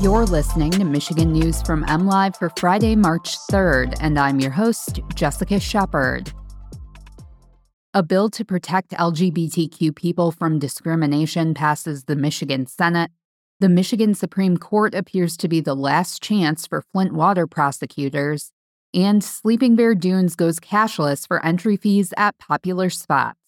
You're listening to Michigan News from MLive for Friday, March 3rd, and I'm your host, Jessica Shepard. A bill to protect LGBTQ people from discrimination passes the Michigan Senate. The Michigan Supreme Court appears to be the last chance for Flint water prosecutors, and Sleeping Bear Dunes goes cashless for entry fees at popular spots.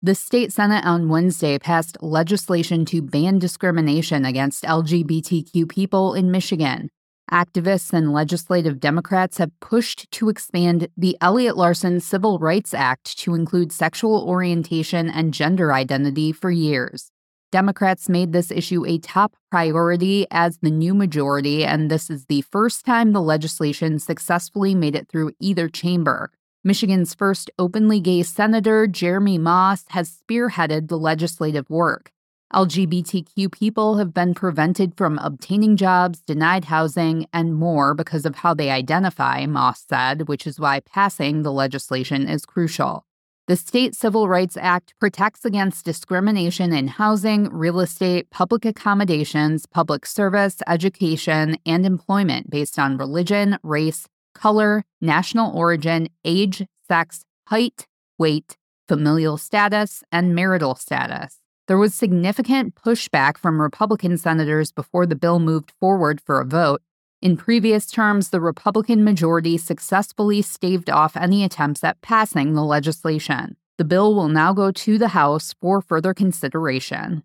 The state Senate on Wednesday passed legislation to ban discrimination against LGBTQ people in Michigan. Activists and legislative Democrats have pushed to expand the Elliott Larsen Civil Rights Act to include sexual orientation and gender identity for years. Democrats made this issue a top priority as the new majority, and this is the first time the legislation successfully made it through either chamber. Michigan's first openly gay senator, Jeremy Moss, has spearheaded the legislative work. LGBTQ people have been prevented from obtaining jobs, denied housing, and more because of how they identify, Moss said, which is why passing the legislation is crucial. The State Civil Rights Act protects against discrimination in housing, real estate, public accommodations, public service, education, and employment based on religion, race, color, national origin, age, sex, height, weight, familial status, and marital status. There was significant pushback from Republican senators before the bill moved forward for a vote. In previous terms, the Republican majority successfully staved off any attempts at passing the legislation. The bill will now go to the House for further consideration.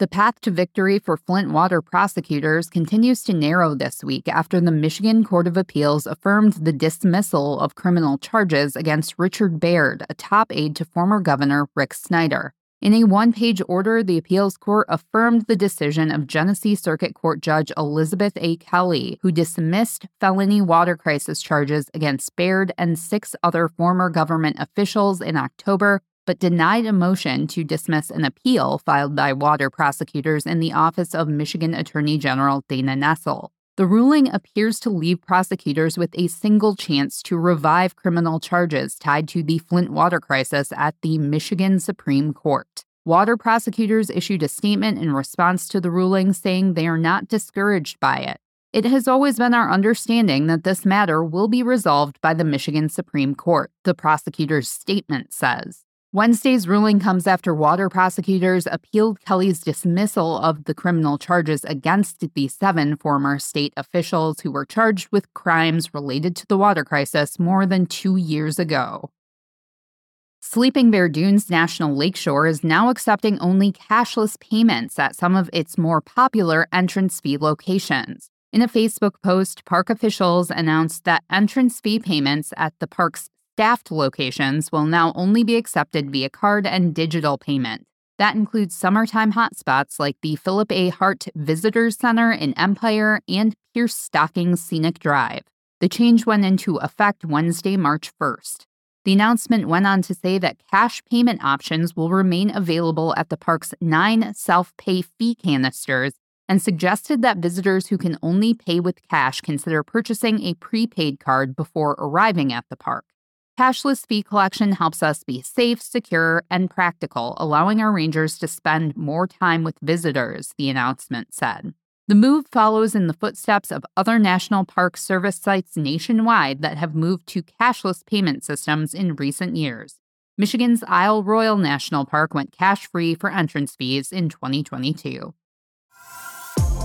The path to victory for Flint water prosecutors continues to narrow this week after the Michigan Court of Appeals affirmed the dismissal of criminal charges against Richard Baird, a top aide to former Governor Rick Snyder. In a one page order, the appeals court affirmed the decision of Genesee Circuit Court Judge Elizabeth A. Kelly, who dismissed felony water crisis charges against Baird and six other former government officials in October but denied a motion to dismiss an appeal filed by water prosecutors in the office of Michigan Attorney General Dana Nessel. The ruling appears to leave prosecutors with a single chance to revive criminal charges tied to the Flint water crisis at the Michigan Supreme Court. Water prosecutors issued a statement in response to the ruling saying they are not discouraged by it. It has always been our understanding that this matter will be resolved by the Michigan Supreme Court, the prosecutor's statement says. Wednesday's ruling comes after water prosecutors appealed Kelly's dismissal of the criminal charges against the seven former state officials who were charged with crimes related to the water crisis more than two years ago. Sleeping Bear Dunes National Lakeshore is now accepting only cashless payments at some of its more popular entrance fee locations. In a Facebook post, park officials announced that entrance fee payments at the park's staffed locations will now only be accepted via card and digital payment. That includes summertime hotspots like the Philip A. Hart Visitors Center in Empire and Pierce Stocking Scenic Drive. The change went into effect Wednesday, March 1st. The announcement went on to say that cash payment options will remain available at the park's nine self pay fee canisters and suggested that visitors who can only pay with cash consider purchasing a prepaid card before arriving at the park. Cashless fee collection helps us be safe, secure, and practical, allowing our rangers to spend more time with visitors, the announcement said. The move follows in the footsteps of other national park service sites nationwide that have moved to cashless payment systems in recent years. Michigan's Isle Royale National Park went cash free for entrance fees in 2022.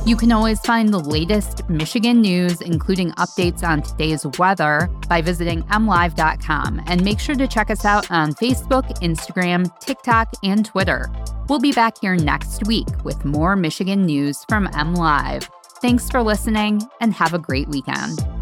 You can always find the latest Michigan news, including updates on today's weather, by visiting mlive.com. And make sure to check us out on Facebook, Instagram, TikTok, and Twitter. We'll be back here next week with more Michigan news from MLive. Thanks for listening and have a great weekend.